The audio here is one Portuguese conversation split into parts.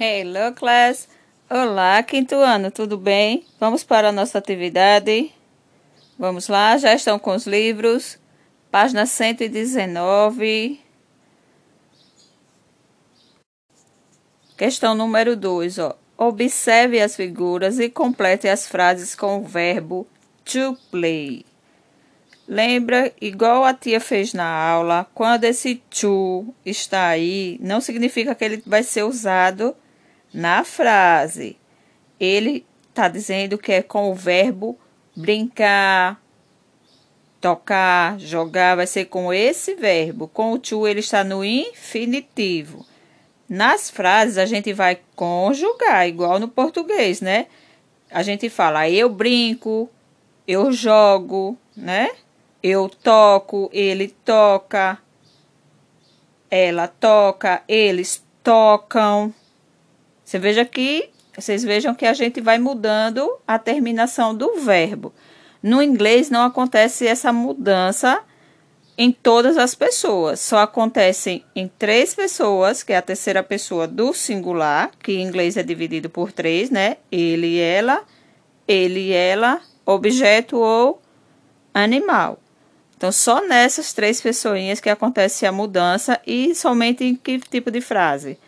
Hello, class! Olá, quinto ano, tudo bem? Vamos para a nossa atividade? Vamos lá, já estão com os livros. Página 119. Questão número 2, ó. Observe as figuras e complete as frases com o verbo to play. Lembra, igual a tia fez na aula, quando esse to está aí, não significa que ele vai ser usado na frase. Ele está dizendo que é com o verbo brincar, tocar, jogar, vai ser com esse verbo. Com o to, ele está no infinitivo. Nas frases, a gente vai conjugar, igual no português, né? A gente fala eu brinco, eu jogo, né? Eu toco, ele toca, ela toca, eles tocam. Você veja que vocês vejam que a gente vai mudando a terminação do verbo. No inglês não acontece essa mudança em todas as pessoas, só acontecem em três pessoas, que é a terceira pessoa do singular, que em inglês é dividido por três, né? Ele, ela, ele, ela, objeto ou animal. Então, só nessas três pessoinhas que acontece a mudança e somente em que tipo de frase?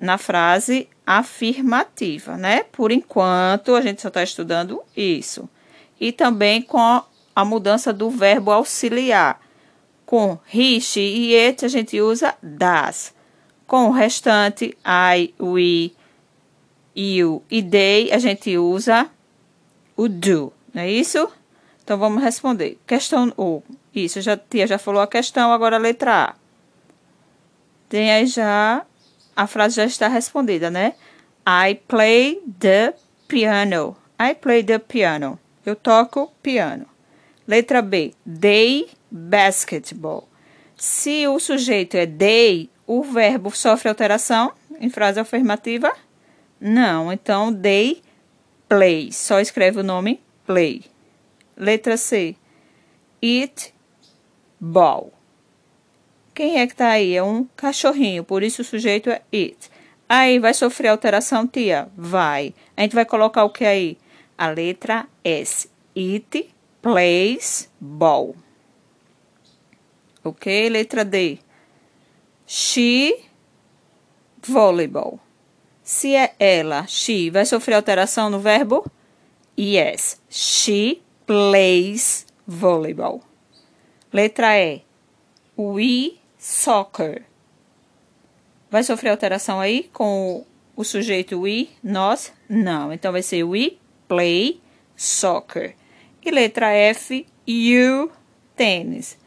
Na frase afirmativa, né? Por enquanto, a gente só está estudando isso. E também com a mudança do verbo auxiliar. Com she e it, a gente usa das. Com o restante, I, we, you e they, a gente usa o do. Não é isso? Então, vamos responder. Questão 1. Isso, já, tia já falou a questão, agora a letra A. Tem aí já, a frase já está respondida, né? I play the piano. I play the piano. Eu toco piano. Letra B. They basketball. Se o sujeito é they, o verbo sofre alteração em frase afirmativa? Não. Então, they play. Só escreve o nome play. Letra C. It ball. Quem é que tá aí? É um cachorrinho, por isso o sujeito é it. Aí vai sofrer alteração, tia? Vai. A gente vai colocar o que aí? A letra S. It plays ball. Ok? Letra D. She volleyball. Se é ela, she, vai sofrer alteração no verbo? Yes. She plays volleyball. Letra E. We soccer. Vai sofrer alteração aí com o, sujeito we, nós? Não. Então vai ser we play soccer. E letra F, you tênis.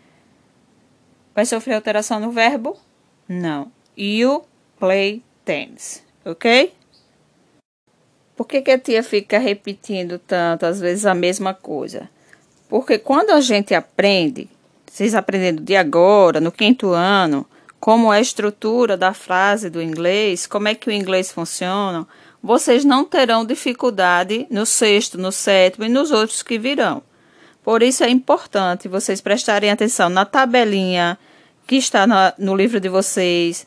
Vai sofrer alteração no verbo? Não. You play tennis. Ok? Por que, que a tia fica repetindo tanto, às vezes, a mesma coisa? Porque quando a gente aprende, vocês aprendendo de agora, no quinto ano, como é a estrutura da frase do inglês, como é que o inglês funciona, vocês não terão dificuldade no sexto, no sétimo e nos outros que virão. Por isso é importante vocês prestarem atenção na tabelinha que está no livro de vocês,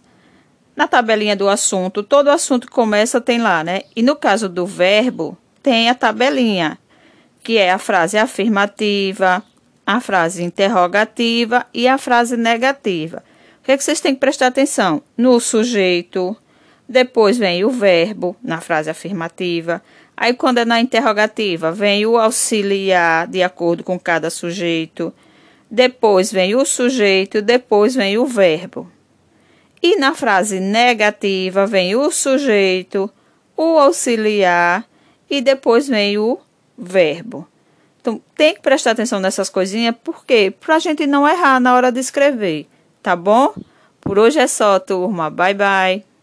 na tabelinha do assunto. Todo assunto que começa tem lá, né? E no caso do verbo, tem a tabelinha, que é a frase afirmativa, a frase interrogativa e a frase negativa. O que, é que vocês têm que prestar atenção? No sujeito, depois vem o verbo na frase afirmativa. Aí, quando é na interrogativa, vem o auxiliar de acordo com cada sujeito. Depois vem o sujeito, depois vem o verbo. E na frase negativa vem o sujeito, o auxiliar e depois vem o verbo. Então, tem que prestar atenção nessas coisinhas, por quê? Para a gente não errar na hora de escrever, tá bom? Por hoje é só, turma. Bye, bye.